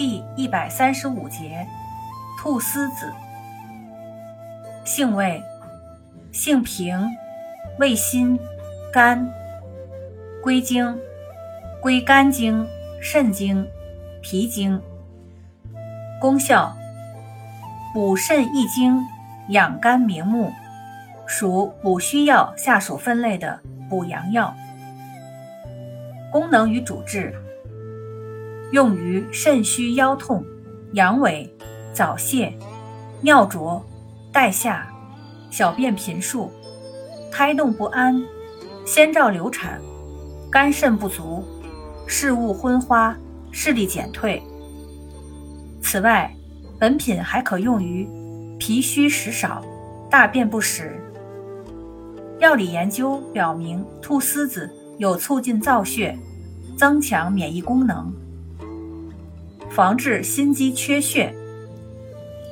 第一百三十五节，菟丝子。性味：性平，味辛，甘。归经：归肝经、肾经、脾经。功效：补肾益精，养肝明目，属补虚药下属分类的补阳药。功能与主治：用于肾虚腰痛、阳痿、早泄、尿浊、带下、小便频数、胎动不安、先兆流产、肝肾不足、视物昏花、视力减退。此外，本品还可用于脾虚食少、大便不实。药理研究表明，菟丝子有促进造血、增强免疫功能。防治心肌缺血、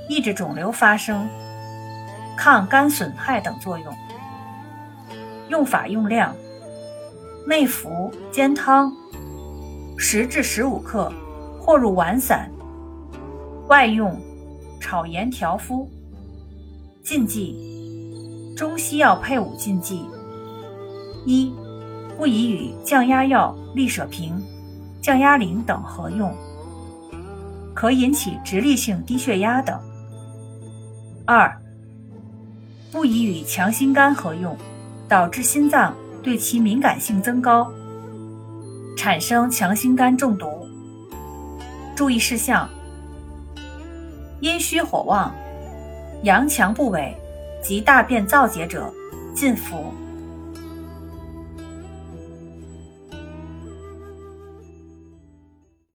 抑制肿瘤发生、抗肝损害等作用。用法用量：内服煎汤，十至十五克，或入丸散；外用炒盐调敷。禁忌：中西药配伍禁忌：一、不宜与降压药利舍平、降压灵等合用。可引起直立性低血压等。二，不宜与强心苷合用，导致心脏对其敏感性增高，产生强心苷中毒。注意事项：阴虚火旺、阳强不萎及大便燥结者禁服。